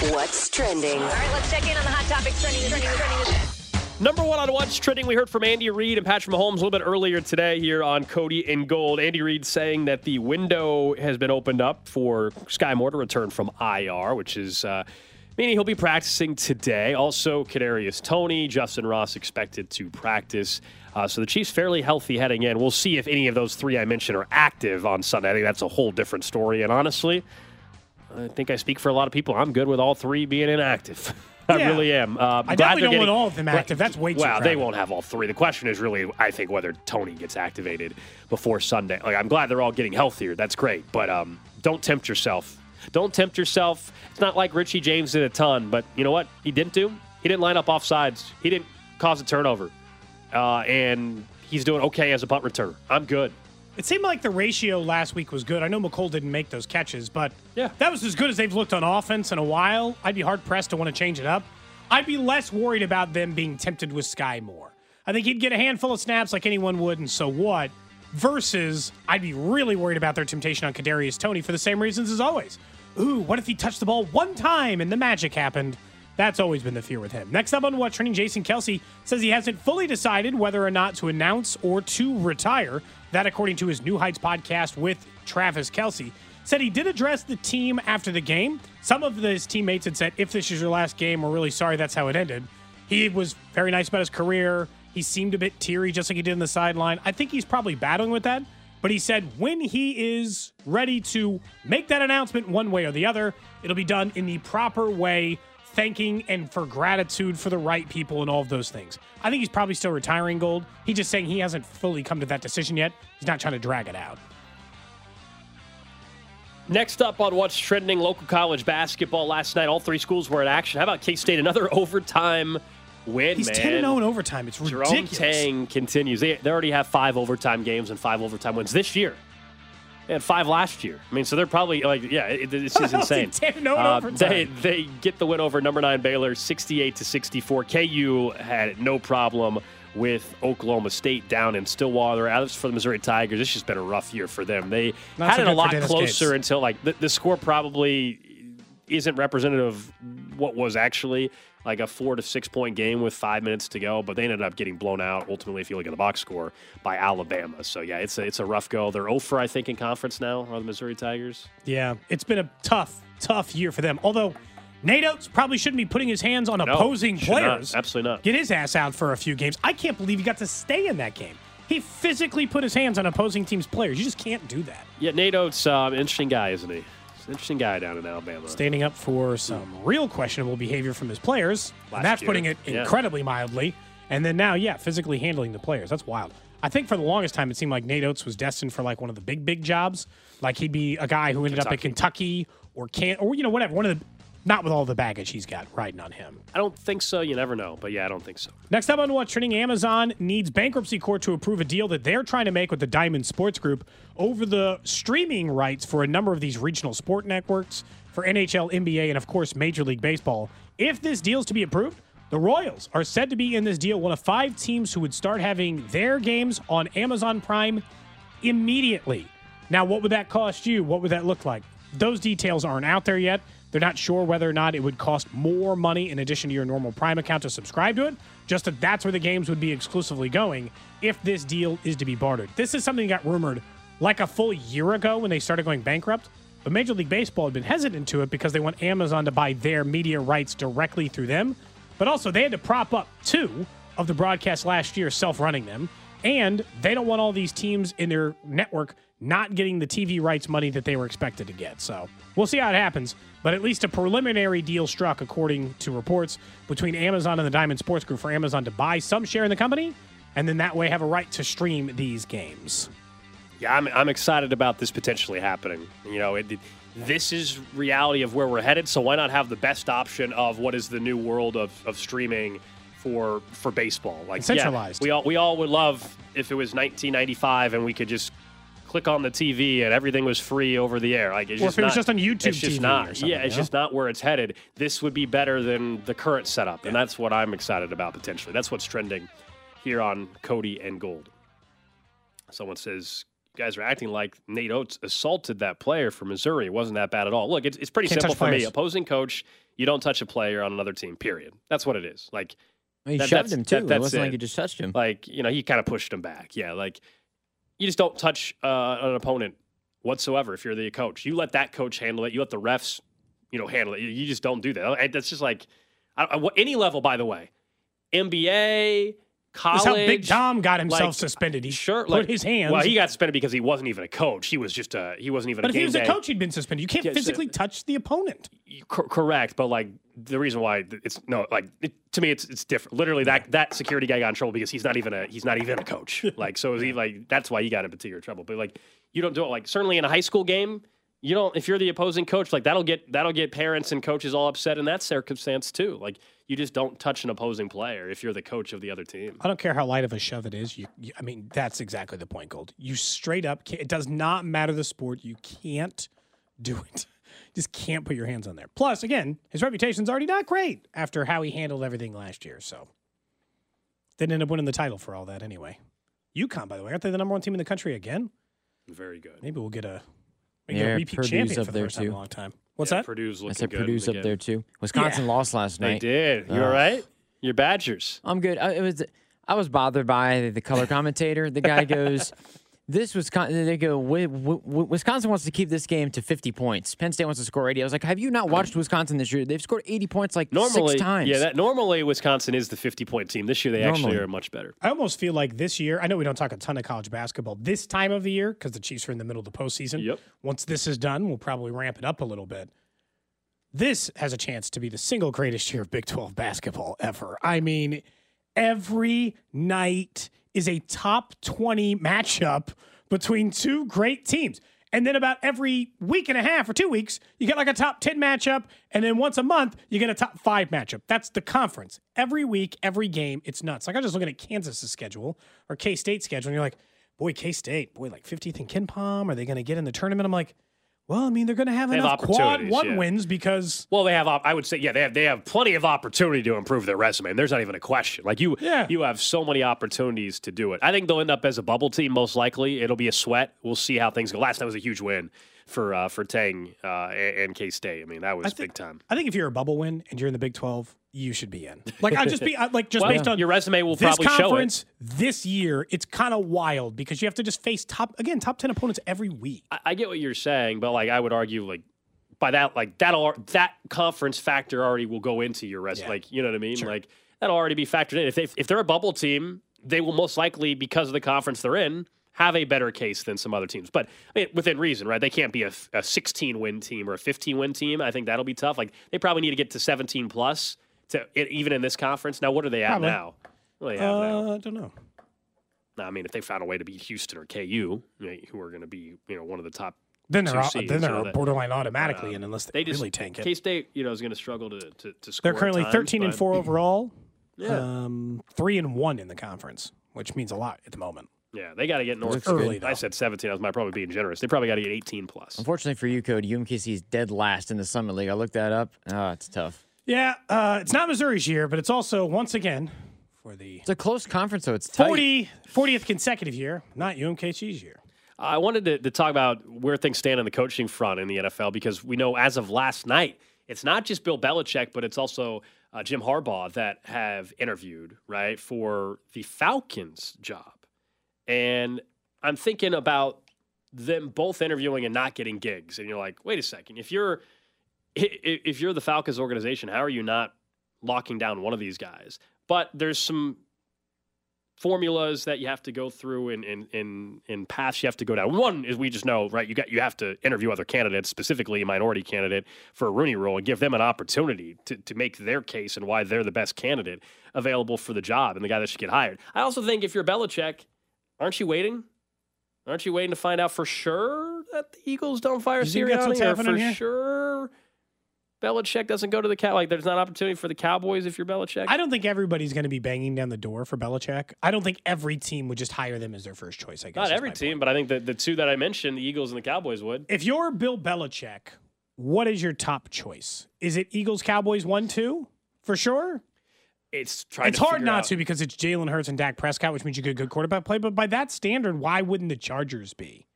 What's trending? All right, let's check in on the hot topics trending. trending, trending. Number one on what's trending, we heard from Andy Reid and Patrick Mahomes a little bit earlier today here on Cody in Gold. Andy Reid saying that the window has been opened up for Sky Moore to return from IR, which is uh, meaning he'll be practicing today. Also, Kadarius Toney, Justin Ross expected to practice. Uh, so the Chiefs fairly healthy heading in. We'll see if any of those three I mentioned are active on Sunday. I think that's a whole different story. And honestly, I think I speak for a lot of people. I'm good with all three being inactive. I Yeah. really am. Uh, I definitely don't getting- want all of them active. That's way too Well, they won't have all three. The question is really, I think, whether Toney gets activated before Sunday. Like, I'm glad they're all getting healthier. That's great, but um, don't tempt yourself. Don't tempt yourself. It's not like Richie James did a ton, but you know what? He didn't do. He didn't line up offsides. He didn't cause a turnover, uh, and he's doing okay as a punt returner. I'm good. It seemed like the ratio last week was good. I know Mecole didn't make those catches, but Yeah. that was as good as they've looked on offense in a while. I'd be hard pressed to want to change it up. I'd be less worried about them being tempted with Sky Moore. I think he'd get a handful of snaps like anyone would, and so what? Versus, I'd be really worried about their temptation on Kadarius Toney for the same reasons as always. Ooh, what if he touched the ball one time and the magic happened? That's always been the fear with him. Next up on What Training, Jason Kelce says he hasn't fully decided whether or not to announce or to retire. That, according to his New Heights podcast with Travis Kelce, said he did address the team after the game. Some of his teammates had said, if this is your last game, we're really sorry that's how it ended. He was very nice about his career. He seemed a bit teary, just like he did in the sideline. I think he's probably battling with that. But he said when he is ready to make that announcement one way or the other, it'll be done in the proper way, thanking and for gratitude for the right people and all of those things. I think he's probably still retiring gold. He's just saying he hasn't fully come to that decision yet. He's not trying to drag it out. Next up on what's trending, local college basketball last night. All three schools were in action. How about K State? Another overtime win, He's man. 10 0 in overtime. It's ridiculous. Jerome. Tang continues. They, they already have five overtime games and five overtime wins this year. They had five last year. I mean, so they're probably like, yeah, it, this is insane. No Uh, they they get the win over number nine Baylor, sixty-eight to sixty-four. KU had no problem with Oklahoma State down in Stillwater. As for the Missouri Tigers, it's just been a rough year for them. They Not had so it a lot closer Gates. until like the, the score probably isn't representative of what was actually like a four to six point game with five minutes to go, but they ended up getting blown out ultimately, if you look at the box score, by Alabama. So yeah, it's a, it's a rough go. They're over, I think, in conference now, are the Missouri Tigers. Yeah, it's been a tough, tough year for them. Although Nate Oats probably shouldn't be putting his hands on No, opposing should not. players. Absolutely not. Get his ass out for a few games. I can't believe he got to stay in that game. He physically put his hands on opposing teams' players. You just can't do that. Yeah, Nate Oats, um, interesting guy, isn't he? Interesting guy down in Alabama. Standing up for some real questionable behavior from his players. Last and that's year. putting it Yeah. incredibly mildly. And then now, yeah, physically handling the players. That's wild. I think for the longest time, it seemed like Nate Oats was destined for like one of the big, big jobs. Like he'd be a guy who ended up at Kentucky or can or you know whatever. One of the not with all the baggage he's got riding on him. I don't think so. You never know. But yeah, I don't think so. Next up on What's Trending, Amazon needs bankruptcy court to approve a deal that they're trying to make with the Diamond Sports Group over the streaming rights for a number of these regional sport networks for NHL, NBA, and of course Major League Baseball. If this deal is to be approved, the Royals are said to be in this deal one of five teams who would start having their games on Amazon Prime immediately. Now, what would that cost you? What would that look like? Those details aren't out there yet. They're not sure whether or not it would cost more money in addition to your normal Prime account to subscribe to it. Just that that's where the games would be exclusively going if this deal is to be bartered. This is something that got rumored like a full year ago when they started going bankrupt. But Major League Baseball had been hesitant to it because they want Amazon to buy their media rights directly through them. But also, they had to prop up two of the broadcasts last year, self running them. And they don't want all these teams in their network not getting the TV rights money that they were expected to get. So we'll see how it happens. But at least a preliminary deal struck, according to reports, between Amazon and the Diamond Sports Group for Amazon to buy some share in the company and then that way have a right to stream these games. Yeah, I'm, I'm excited about this potentially happening. You know, it, it- this is reality of where we're headed. So why not have the best option of what is the new world of, of streaming for for baseball? Like yeah, Centralized. we all we all would love if it was 1995 and we could just click on the TV and everything was free over the air. Like it's Or just if it was just on YouTube it's just TV not. or something, yeah, it's you know? just not where it's headed. This would be better than the current setup, and that's what I'm excited about potentially. That's what's trending here on Cody and Gold. Someone says, "You guys are acting like Nate Oats assaulted that player from Missouri. It wasn't that bad at all. Look, it's, it's pretty Can't simple touch for me. Opposing coach, you don't touch a player on another team. Period. That's what it is. Like He that- shoved him too. that- it wasn't like it. he just touched him. like you know, he kind of pushed him back. Yeah, like you just don't touch uh, an opponent whatsoever if you're the coach. You let that coach handle it. You let the refs, you know, handle it. You- just don't do that. That's just like I, I, any level, by the way. NBA, college. That's how Big Tom got himself like, suspended. He Sure, put like, his hands. Well, he got suspended because he wasn't even a coach. He was just a he wasn't even. but a if he was a coach, he'd been suspended. You can't Yeah, so- physically touch the opponent. Cor- correct, but like the reason why it's no like it, to me it's it's different. Literally, that that security guy got in trouble because he's not even a he's not even a coach. like so, is he like that's why he got in particular trouble. But like you don't do it like certainly in a high school game. You don't if you're the opposing coach like that'll get that'll get parents and coaches all upset in that circumstance too. Like you just don't touch an opposing player if you're the coach of the other team. I don't care how light of a shove it is. You, you I mean, that's exactly the point, Gold. You straight up, can't, it does not matter the sport. You can't do it. Just can't put your hands on there. Plus, again, his reputation's already not great after how he handled everything last year. So, didn't end up winning the title for all that anyway. UConn, by the way, aren't they the number one team in the country again? Very good. Maybe we'll get a, maybe Yeah, a repeat Purdue's champion up for the there, first time in a long time. What's Yeah, that? Purdue's I said good Purdue's up again. there too. Wisconsin lost last night. They did. You all Ugh. right? Your Badgers. I'm good. I, it was. I was bothered by the color commentator. The guy goes, "This Wisconsin." They go, "Wi- Wi- Wi- "Wisconsin wants to keep this game to 50 points. Penn State wants to score 80." I was like, "Have you not watched Wisconsin this year? They've scored 80 points like Normally, six times." yeah. That normally Wisconsin is the 50 point team. This year they actually are much better. I almost feel like this year, I know we don't talk a ton of college basketball this time of the year because the Chiefs are in the middle of the postseason. Yep. Once this is done, we'll probably ramp it up a little bit. This has a chance to be the single greatest year of Big 12 basketball ever. I mean, every night is a top 20 matchup between two great teams. And then about every week and a half or two weeks, you get like a top 10 matchup. And then once a month, you get a top five matchup. That's the conference. Every week, every game, it's nuts. Like I'm just looking at Kansas' schedule or K State's schedule, and you're like, boy, K State, boy, like 50th and KenPom. Are they going to get in the tournament? I'm like, well, I mean, they're going to have They have enough quad one yeah. wins because Well, they have. op- I would say, yeah, they have. They have plenty of opportunity to improve their resume. And there's not even a question. Like you, Yeah. you have so many opportunities to do it. I think they'll end up as a bubble team. Most likely, it'll be a sweat. We'll see how things go. Last night was a huge win for uh, for Tang uh, and, K State. I mean, that was think- big time. I think if you're a bubble win and you're in the Big 12, you should be in. Like I just be I- like just Well, based on your resume will this probably show it. conference this year. It's kind of wild because you have to just face top again top 10 opponents every week. I, I get what you're saying, but like I would argue, like by that, like that'll that conference factor already will go into your resume. Yeah. Like you know what I mean? Like that'll already be factored in. If they if they're a bubble team, they will most likely because of the conference they're in have a better case than some other teams. But I mean, within reason, right? They can't be a, a 16 win team or a 15 win team. I think that'll be tough. Like they probably need to get to 17 plus to it, even in this conference. Now, what are they at Probably. now? What do they have now? Uh, I don't know. Now, I mean, if they found a way to beat Houston or KU, who are going to be you know one of the top Then they're two au- seeds, then they're know, that- borderline automatically um, in unless they, they just really tank it. K State, you know, is going to struggle to to, to score. They're currently times, 13 and but- 4 overall. Yeah. Um, 3 and 1 in the conference, which means a lot at the moment. Yeah, they got to get north. early, I said 17. I was probably being generous. They probably got to get 18 plus. Unfortunately for you, Code, UMKC is dead last in the Summit League. I looked that up. Oh, it's tough. Yeah, uh, it's not Missouri's year, but it's also once again for the It's a close conference, so it's tight. 40, 40th consecutive year, not UMKC's year. I wanted to, to talk about where things stand on the coaching front in the NFL because we know as of last night, it's not just Bill Belichick, but it's also uh, Jim Harbaugh that have interviewed right for the Falcons job, and I'm thinking about them both interviewing and not getting gigs, and you're like, wait a second, if you're i- i- if you're the Falcons organization, how are you not locking down one of these guys? But there's some formulas that you have to go through and in, in, in paths you have to go down. One is we just know, right, you got you have to interview other candidates, specifically a minority candidate for a Rooney rule, and give them an opportunity to, to make their case and why they're the best candidate available for the job and the guy that should get hired. I also think if you're Belichick, aren't you waiting? Aren't you waiting to find out for sure that the Eagles don't fire You think that's what's Sirianni, or for sure Belichick doesn't go to the cow? Like, there's not opportunity for the Cowboys if you're Belichick. I don't think everybody's going to be banging down the door for Belichick. I don't think every team would just hire them as their first choice. I guess Not every team, point. but I think that the two that I mentioned, the Eagles and the Cowboys, would. If you're Bill Belichick, what is your top choice? Is it Eagles, Cowboys, one, two for sure? It's trying. it's hard not out- to because it's Jalen Hurts and Dak Prescott, which means you get good quarterback play. But by that standard, why wouldn't the Chargers be?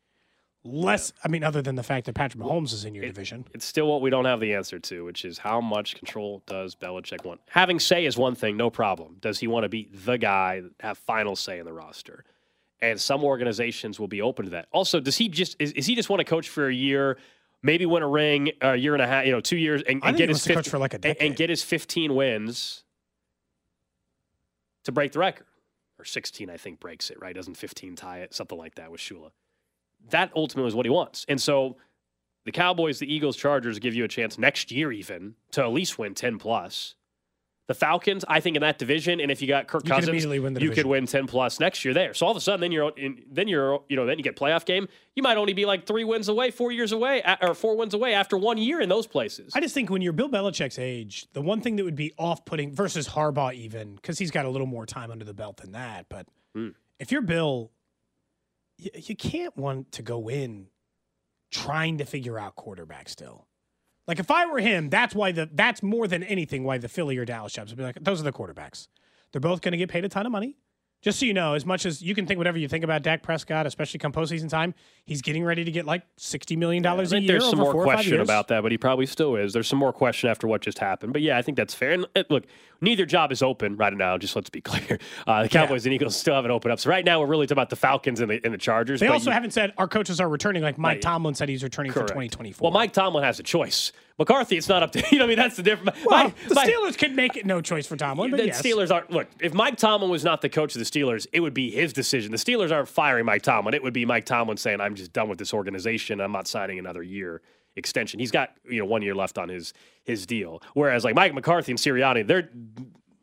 Less, I mean, other than the fact that Patrick Mahomes is in your division. It's still what we don't have the answer to, which is how much control does Belichick want? Having say is one thing, no problem. Does he want to be the guy, have final say in the roster? And some organizations will be open to that. Also, does he just is, is he just want to coach for a year, maybe win a ring, a year and a half, you know, two years, and, and get his wants to coach for like a and- and get his 15 wins to break the record, or 16, I think breaks it. Right? Doesn't 15 tie it? Something like that with Shula. That ultimately is what he wants, and so the Cowboys, the Eagles, Chargers give you a chance next year even to at least win 10 plus. The Falcons, I think in that division, and if you got Kirk You Cousins, you could win 10 plus next year there. So all of a sudden, then you're in, then you're you know then you get playoff game. You might only be like three wins away, four years away, or four wins away after one year in those places. I just think when you're Bill Belichick's age, the one thing that would be off putting versus Harbaugh, even because he's got a little more time under the belt than that. But Hmm. if you're Bill, you, can't want to go in trying to figure out quarterback still. Like if I were him, that's why the that's more than anything why the Philly or Dallas jobs would be like those are the quarterbacks. They're both going to get paid a ton of money. Just so you know, as much as you can think whatever you think about Dak Prescott, especially come postseason time, he's getting ready to get like sixty million dollars a think year there's some more question about that, but he probably still is. There's some more question after what just happened. But yeah, I think that's fair. And uh, look, neither job is open right now. Just let's be clear. Uh, the Cowboys and Eagles still haven't opened up. So right now we're really talking about the Falcons and the, and the Chargers. They also you- haven't said our coaches are returning. Like Mike Right. Tomlin said, he's returning Correct. for 2024. Well, Mike Tomlin has a choice. McCarthy, it's not up to you. know, I mean, that's the difference. Well, Mike- the Mike- Steelers could make it no choice for Tomlin, but the yes. Steelers aren't. Look, if Mike Tomlin was not the coach of the Steelers, it would be his decision. The Steelers aren't firing Mike Tomlin. It would be Mike Tomlin saying, "I'm just done with this organization. I'm not signing another year extension." He's got you know one year left on his his deal. Whereas like Mike McCarthy and Sirianni, they're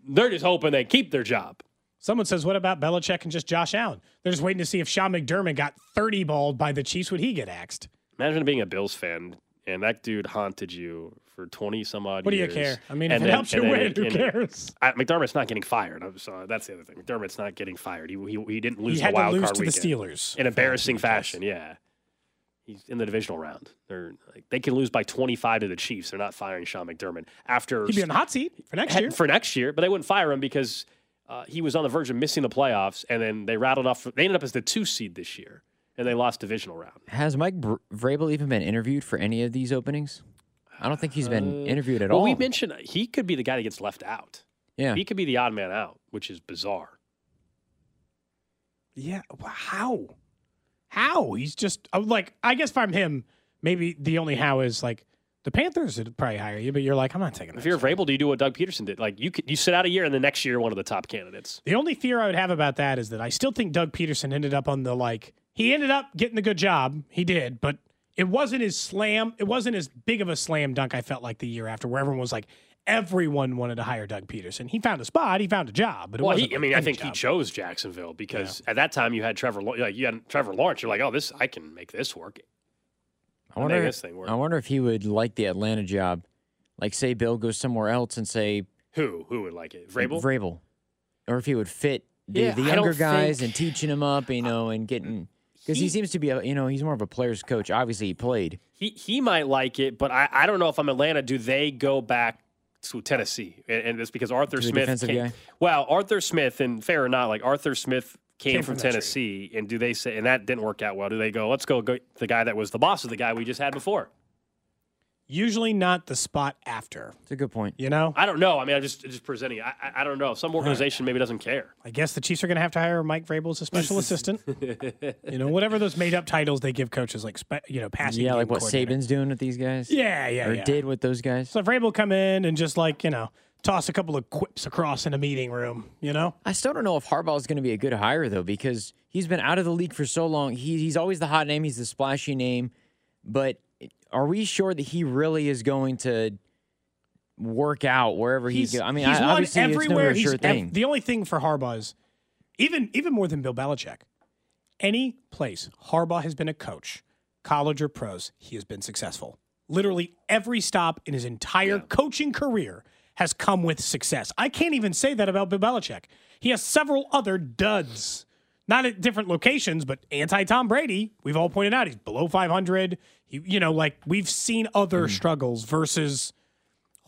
they're just hoping they keep their job. Someone says, what about Belichick and just Josh Allen? They're just waiting to see if Sean McDermott got 30 balled by the Chiefs. Would he get axed? Imagine being a Bills fan and that dude haunted you for twenty some odd. What do you years. care? I mean, if And it helps you win, it- who and- cares? I, McDermott's not getting fired. I'm sorry, that's the other thing. McDermott's not getting fired. He he, he didn't lose He had the wild to lose card to the. Steelers. in embarrassing fashion. Yeah, he's in the divisional round. They're like, they can lose by 25 to the Chiefs. They're not firing Sean McDermott after He'd be in the hot seat for next year. for next year, but they wouldn't fire him because uh, he was on the verge of missing the playoffs, and then they rattled off. They ended up as the two seed this year, and they lost divisional round. Has Mike Br- Vrabel even been interviewed for any of these openings? I don't think he's been Uh, interviewed at well, all. we mentioned he could be the guy that gets left out. yeah. He could be the odd man out, which is bizarre. Yeah. How? How? He's just I would like. I guess if I'm him, maybe the only how is like the Panthers would probably hire you, but you're like, I'm not taking that. If you're Vrabel, do you do what Doug Pederson did? Like you could, you sit out a year, and the next year, you're one of the top candidates. The only fear I would have about that is that I still think Doug Pederson ended up on the like he ended up getting the good job. He did, but it wasn't as slam. It wasn't as big of a slam dunk. I felt like the year after, where everyone was like, everyone wanted to hire Doug Pederson. He found a spot. He found a job, but it Well, wasn't. he, I mean, I any think he chose Jacksonville because at that time you had Trevor, like you had Trevor Lawrence. You're like, oh, this I can make this work. I wonder, make this thing work. I wonder if he would like the Atlanta job. Like, say Bill goes somewhere else and say Who who would like it? Vrabel. Vrabel. Or if he would fit the, Yeah, the younger guys think- and teaching them up, you know, and getting. Because he, He- seems to be, a, you know, he's more of a player's coach. Obviously, he played. He he might like it, but I, I don't know if I'm Atlanta. Do they go back to Tennessee? And, and it's because Arthur To the Smith. defensive came- guy? Well, Arthur Smith, and fair or not, like Arthur Smith came, Came from, from. Tennessee, and do they say and that didn't work out well? Do they go? Let's go, go the guy that was the boss of the guy we just had before. Usually not the spot after. It's a good point. You know, I don't know. I mean, I'm just just presenting. I, I, I don't know. Some organization maybe doesn't care. I guess the Chiefs are going to have to hire Mike Vrabel as a special assistant. You know, whatever those made up titles they give coaches, like spe- you know, passing. Yeah, game like what coordinator. Saban's doing with these guys. Yeah, yeah, yeah. or yeah. did with those guys. So if Vrabel come in and just like you know toss a couple of quips across in a meeting room, you know, I still don't know if Harbaugh is going to be a good hire though, because he's been out of the league for so long. He, he's always the hot name. He's the splashy name, but are we sure that he really is going to work out wherever he he's goes? I mean, he's I, won everywhere. he's sure ev- thing. the only thing for Harbaugh is even even more than Bill Belichick. Any place Harbaugh has been a coach, college or pros, he has been successful. Literally every stop in his entire coaching career has come with success. I can't even say that about Bill Belichick. He has several other duds, not at different locations, but anti Tom Brady. We've all pointed out he's below 500. He, you know, like we've seen other mm. struggles versus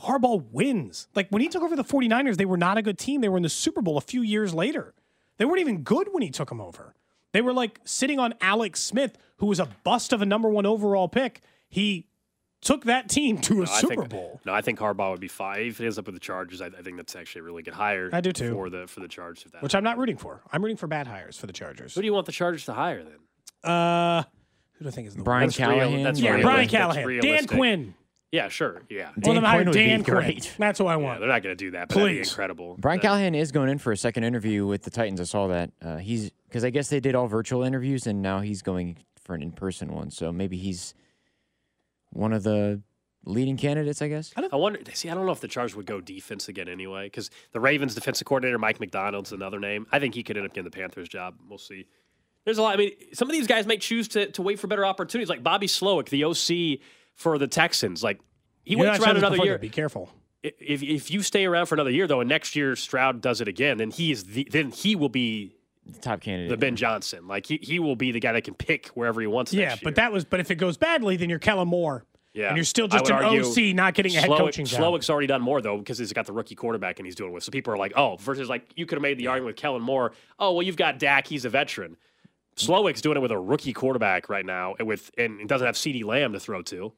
Harbaugh wins. Like when he took over the 49ers, they were not a good team. They were in the Super Bowl a few years later. They weren't even good when he took them over. They were like sitting on Alex Smith, who was a bust of a number one overall pick. He took that team to a No, I Super think, Bowl. No, I think Harbaugh would be fine if he ends up with the Chargers. I, I think that's actually a really good hire. I do too. for the for the Chargers. If that Which I'm not rooting for. I'm rooting for bad hires for the Chargers. Who do you want the Chargers to hire then? Uh, who do I think is the Brian That's real- Callahan. that's Yeah, real- Brian that's Callahan, Dan. Quinn. Yeah, sure. Yeah. One Dan them hired Quinn would be Dan Quinn. great. That's who I Yeah, want. they're not going to do that, but that'd be Please. incredible. Brian That- Callahan is going in for a second interview with the Titans. I saw that. Uh, he's because I guess they did all virtual interviews, and now he's going for an in-person one. So maybe he's one of the leading candidates. I guess. I wonder. See, I don't know if the Chargers would go defense again anyway, because the Ravens defensive coordinator Mike Macdonald's another name. I think he could end up getting the Panthers job. We'll see. There's a lot. I mean, some of these guys might choose to, to wait for better opportunities, like Bobby Slowik, the OC for the Texans. Like he You know, waits around another year. Be careful. If if you stay around for another year though, and next year Stroud does it again, then he is the, then he will be The top candidate. the Ben Johnson. Like he, he will be the guy that can pick wherever he wants. To. Yeah, next year. but that was. But if it goes badly, then you're Kellen Moore. Yeah, and you're still just an argue OC, not getting a head Slowik- coaching job. Slowik's already done more though because he's got the rookie quarterback and he's doing it with. So people are like, oh, versus like you could have made the argument with Kellen Moore. Oh, well, you've got Dak, he's a veteran. Slowik's doing it with a rookie quarterback right now, and with and doesn't have CeeDee Lamb to throw to.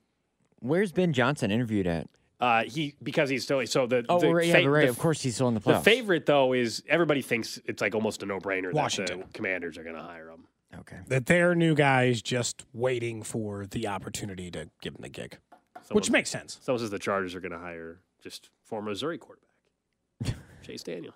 Where's Ben Johnson interviewed at? Uh, he because he's still so the Oh, the right, yeah, fa- right. the- of course, he's still in the The favorite though is everybody thinks it's like almost a no brainer that the Commanders are going to hire him. Okay. that they're new guys just waiting for the opportunity to give him the gig, which makes sense. Someone says the Chargers are going to hire just former Missouri quarterback Chase Daniel.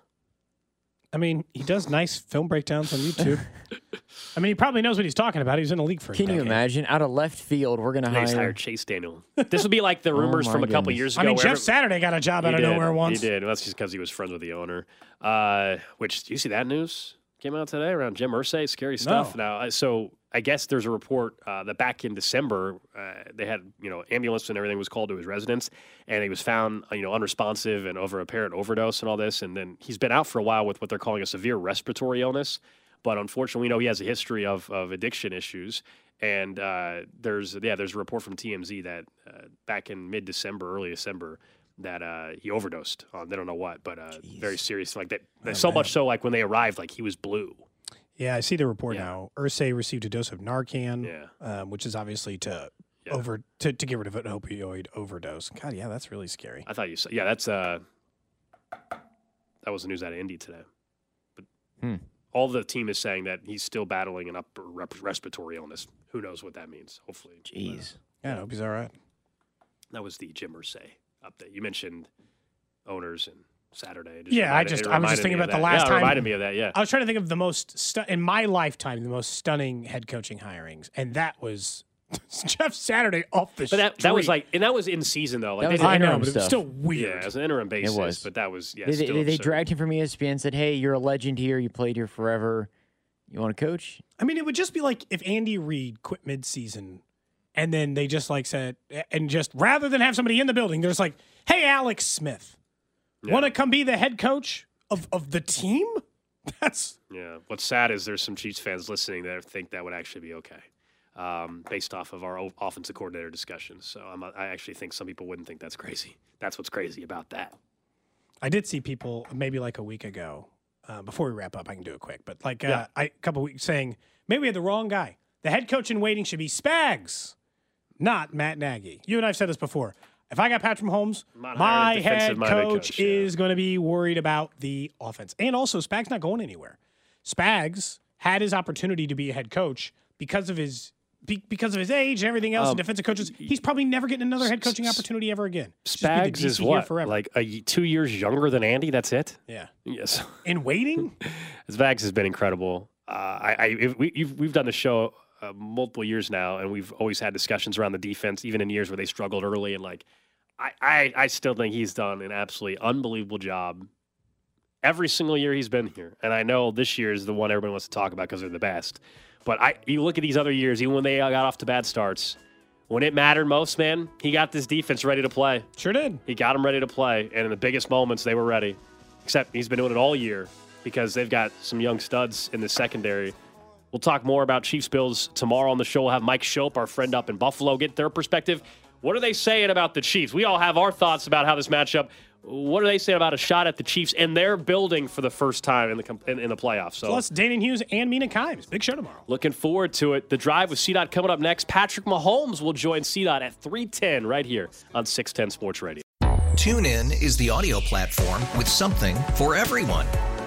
I mean, he does nice film breakdowns on YouTube. I mean, he probably knows what he's talking about. He's in the league for. a Can you imagine? Out of left field, we're gonna They just hire. Chase Daniel. This would be like the Oh rumors my from a couple goodness. years ago. I mean, Jeff every- Saturday got a job out of did. nowhere once. He did. Well, that's just because he was friends with the owner. Uh, which do you see that news? Came out today around Jim Irsay. Scary stuff. No. Now, so I guess there's a report uh, that back in December uh, they had you know ambulance and everything was called to his residence, and he was found you know unresponsive and over apparent overdose and all this, and then he's been out for a while with what they're calling a severe respiratory illness. But unfortunately, we know he has a history of, of addiction issues. And uh, there's yeah, there's a report from TMZ that uh, back in mid December, early December, that uh, he overdosed on they don't know what, but uh, very serious. Like that, Oh, so man. much so like when they arrived, like he was blue. Yeah, I see the report Yeah. now. Irsay received a dose of Narcan, Yeah. um, which is obviously to Yeah. over to, to get rid of an opioid overdose. God, yeah, that's really scary. I thought you said yeah, that's uh, that was the news out of Indy today. But Hmm. all the team is saying that he's still battling an upper rep- respiratory illness. Who knows what that means? Hopefully, Jeez. Yeah, I hope he's all right. that was the Jim Irsay update. You mentioned owners and Saturday. It Yeah, I just I was just thinking about the last yeah, it time- reminded me of that. Yeah, I was trying to think of the most stu- in my lifetime, the most stunning head coaching hirings, and that was Jeff Saturday off the but that that was like, and that was in season though. Like That was I know, but it was stuff. still yeah, weird. as an interim basis. It was. but that was yeah. they, they, still they, they dragged him from ESPN and said, "Hey, you're a legend here. You played here forever. You want to coach?" I mean, it would just be like if Andy Reid quit mid-season, and then they just like said, and just rather than have somebody in the building, they're just like, "Hey, Alex Smith, Yeah. want to come be the head coach of of the team?" That's Yeah. What's sad is there's some Chiefs fans listening that think that would actually be okay, um, based off of our offensive coordinator discussions. So I'm, I actually think some people wouldn't think that's crazy. That's what's crazy about that. I did see people maybe like a week ago. Uh, before we wrap up, I can do it quick. But like uh, Yeah. I, a couple weeks saying maybe we had the wrong guy. The head coach in waiting should be Spags, not Matt Nagy. You and I've said this before. If I got Patrick Mahomes, my head coach, coach, yeah. is going to be worried about the offense. And also, Spags not going anywhere. Spags had his opportunity to be a head coach because of his be- because of his age and everything else. and defensive coaches, he's probably never getting another head coaching opportunity ever again. Spags is what? forever. Like a, two years younger than Andy. That's it. yeah, Yes. in waiting. Spags has been incredible. Uh, I, I if we, you've, we've done the show uh, multiple years now, and we've always had discussions around the defense, even in years where they struggled early. And like, I, I, I still think he's done an absolutely unbelievable job every single year he's been here. And I know this year is the one everybody wants to talk about because they're the best. But I, you look at these other years, even when they got off to bad starts, when it mattered most, man, he got this defense ready to play. Sure did. He got them ready to play, and in the biggest moments, they were ready. Except he's been doing it all year because they've got some young studs in the secondary. We'll talk more about Chiefs Bills tomorrow on the show. We'll have Mike Schopp, our friend up in Buffalo, get their perspective. What are they saying about the Chiefs? We all have our thoughts about how this matchup. What are they saying about a shot at the Chiefs and their building for the first time in the in, in the playoffs? So Plus, Daniel Hughes and Mina Kimes. Big show tomorrow. Looking forward to it. The drive with CDOT coming up next. Patrick Mahomes will join CDOT at 310 right here on 610 Sports Radio. Tune in is the audio platform with something for everyone.